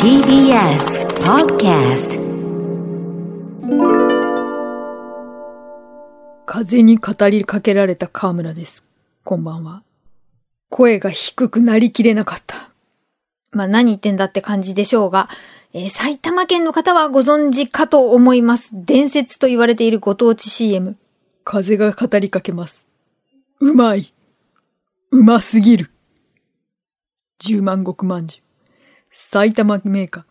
TBS Podcast 風に語りかけられた河村です。こんばんは。声が低くなりきれなかった。まあ何言ってんだって感じでしょうが、えー埼玉県の方はご存知かと思います。伝説と言われているご当地 CM。風が語りかけます。うまい。うますぎる。十万石まんじゅう。埼玉メーカー。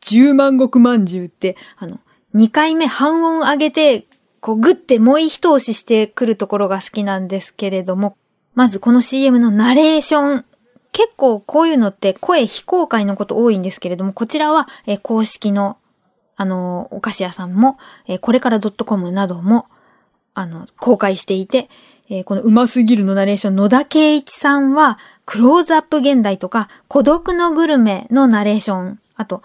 十万石まんじゅうって、あの、2回目半音上げて、こうグッてもう一押ししてくるところが好きなんですけれども、まずこの CM のナレーション。結構こういうのって声非公開のこと多いんですけれども、こちらは、え公式の、あのお菓子屋さんも、えこれから .com なども、あの、公開していて、えーこのうますぎるのナレーション、野田圭一さんは、クローズアップ現代とか、孤独のグルメのナレーション、あと、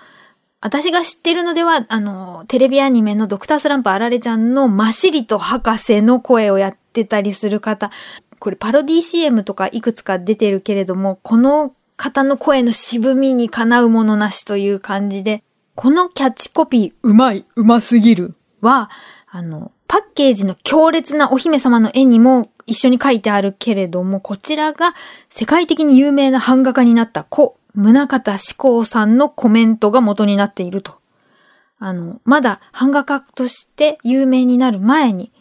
私が知ってるのでは、あの、テレビアニメのドクタースランプあられちゃんのマシリト博士の声をやってたりする方、これパロディ CM とかいくつか出てるけれども、この方の声の渋みにかなうものなしという感じで、このキャッチコピーうまい。うますぎる。は、あの、パッケージの強烈なお姫様の絵にも一緒に書いてあるけれども、こちらが世界的に有名な版画家になった古、宗方志功さんのコメントが元になっていると。あの、まだ版画家として有名になる前に、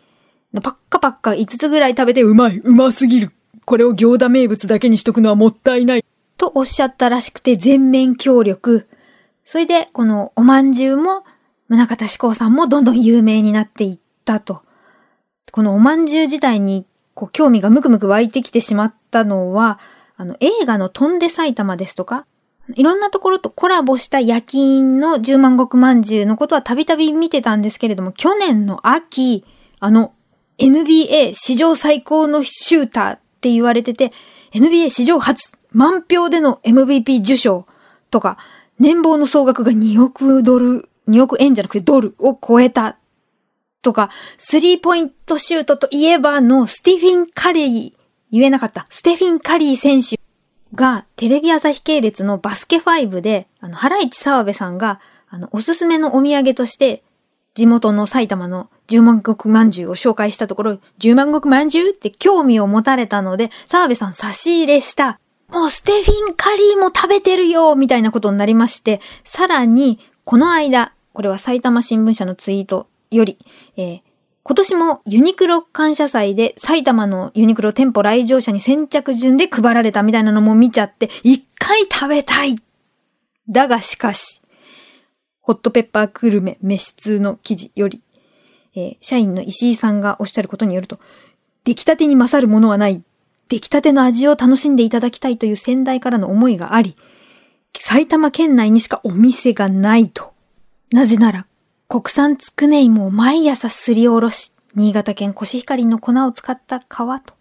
パッカパッカ5つぐらい食べてうまい。うますぎる。これを行田名物だけにしとくのはもったいない。とおっしゃったらしくて全面協力。それで、このおまんじゅうも、宗像志功さんもどんどん有名になっていったと。このおまんじゅう自体に、こう、興味がムクムク湧いてきてしまったのは、あの、映画の飛んで埼玉ですとか、いろんなところとコラボした焼き印の十万石まんじゅうのことはたびたび見てたんですけれども、去年の秋、あの、NBA 史上最高のシューターって言われてて、NBA 史上初満票での MVP 受賞とか、年俸の総額が2億ドル、2億円じゃなくてドルを超えたとか、スリーポイントシュートといえばのスティフィン・カリー、言えなかった、ステフィン・カリー選手がテレビ朝日系列のバスケ5で、あの、ハライチ澤部さんが、あの、おすすめのお土産として、地元の埼玉の十万石まんじゅうを紹介したところ、十万石まんじゅうって興味を持たれたので、澤部さん差し入れした、もうステフィン・カリーも食べてるよみたいなことになりまして、さらに、この間、これは埼玉新聞社のツイートより、えー今年もユニクロ感謝祭で埼玉のユニクロ店舗来場者に先着順で配られたみたいなのも見ちゃって、一回食べたいだがしかし、ホットペッパーグルメ召通の記事より、えー社員の石井さんがおっしゃることによると、出来たてに勝るものはない。出来たての味を楽しんでいただきたいという先代からの思いがあり、埼玉県内にしかお店がないと。なぜなら、国産つくね芋を毎朝すりおろし、新潟県コシヒカリの粉を使った皮と、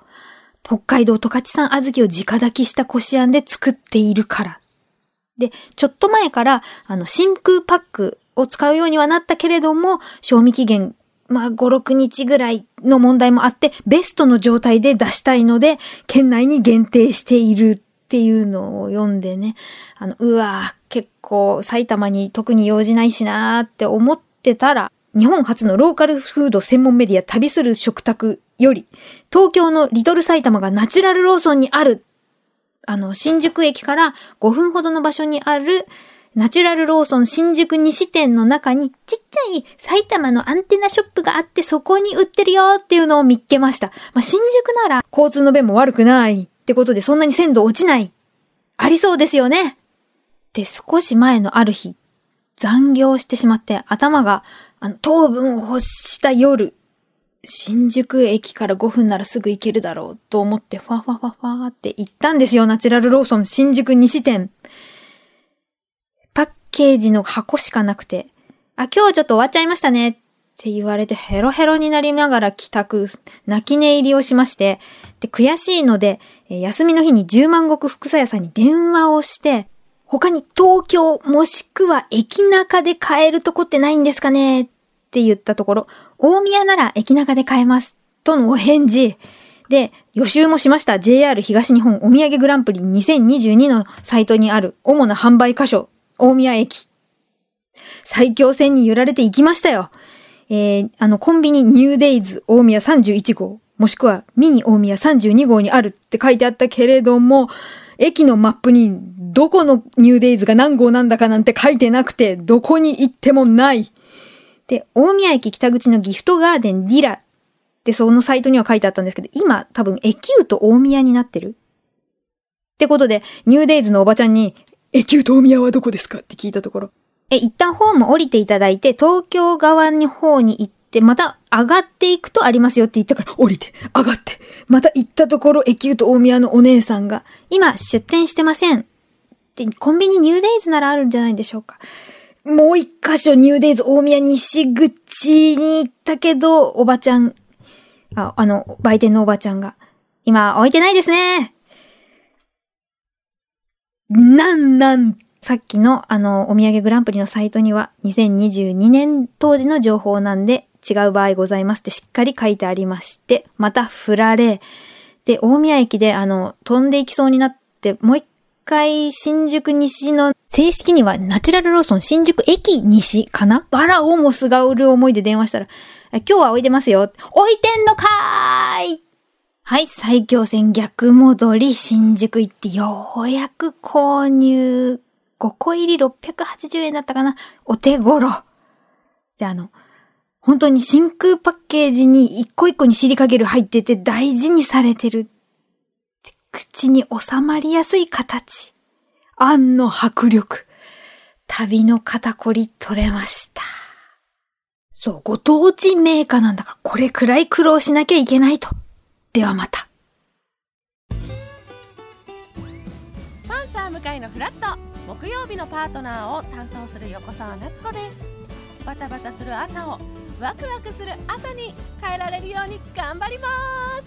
北海道十勝産小豆を直炊きしたこしあんで作っているから。で、ちょっと前から、あの、真空パックを使うようにはなったけれども、賞味期限、まあ、5、6日ぐらいの問題もあって、ベストの状態で出したいので、県内に限定しているっていうのを読んでね、あの、うわぁ、結構埼玉に特に用事ないしなーって思っってたら、日本初のローカルフード専門メディア旅する食卓より、東京のリトル埼玉がナチュラルローソンにあるあの、新宿駅から5分ほどの場所にある、ナチュラルローソン新宿西店の中にちっちゃい埼玉のアンテナショップがあってそこに売ってるよっていうのを見っけました。まあ、新宿なら交通の便も悪くないってことでそんなに鮮度落ちない。ありそうですよね。で、少し前のある日、残業してしまって頭が、あの、糖分を欲した夜、新宿駅から5分ならすぐ行けるだろうと思って、ファファファファーって行ったんですよ、ナチュラルローソン新宿西店。パッケージの箱しかなくて、あ、今日ちょっと終わっちゃいましたねって言われてヘロヘロになりながら帰宅、泣き寝入りをしまして、で、悔しいので、休みの日に十万石福佐屋さんに電話をして、他に東京もしくは駅中で買えるとこってないんですかね？って言ったところ、大宮なら駅中で買えます。とのお返事。で、予習もしました。JR 東日本お土産グランプリ2022のサイトにある主な販売箇所、大宮駅。最強戦に揺られていきましたよ。えー、あの、コンビニニューデイズ大宮31号、もしくはミニ大宮32号にあるって書いてあったけれども、駅のマップにどこのニューデイズが何号なんだかなんて書いてなくて、どこに行ってもない。で、大宮駅北口のギフトガーデンディラってそのサイトには書いてあったんですけど、今多分エキュート大宮になってるってことで、ニューデイズのおばちゃんに、エキュート大宮はどこですかって聞いたところ、え、一旦ホーム降りていただいて、東京側の方に行って、また上がっていくとありますよって言ったから、降りて、上がって、また行ったところ、エキュート大宮のお姉さんが、今出店してません。で、コンビニニューデイズならあるんじゃないでしょうか。もう一箇所ニューデイズ大宮西口に行ったけど、おばちゃん、あ、あの、売店のおばちゃんが、今置いてないですね。なんなん、さっきのあの、お土産グランプリのサイトには、2022年当時の情報なんで、違う場合ございますってしっかり書いてありまして、また振られ、で、大宮駅であの、飛んでいきそうになって、もう一回新宿西の、正式にはナチュラルローソン新宿駅西かな？バラをもすがる思いで電話したら、今日は置いてますよ。置いてんのかーいはい、最強戦逆戻り新宿行ってようやく購入5個入り680円だったかな？お手頃。で、あの、本当に真空パッケージに一個一個にシリカゲル入ってて大事にされてる。口に収まりやすい形。あんの迫力。旅の肩こり取れました。そう、ご当地メーカーなんだからこれくらい苦労しなきゃいけないと。ではまた。パンサー向かいのフラット木曜日のパートナーを担当する横澤夏子ですバタバタする朝をワクワクする朝に変えられるように頑張ります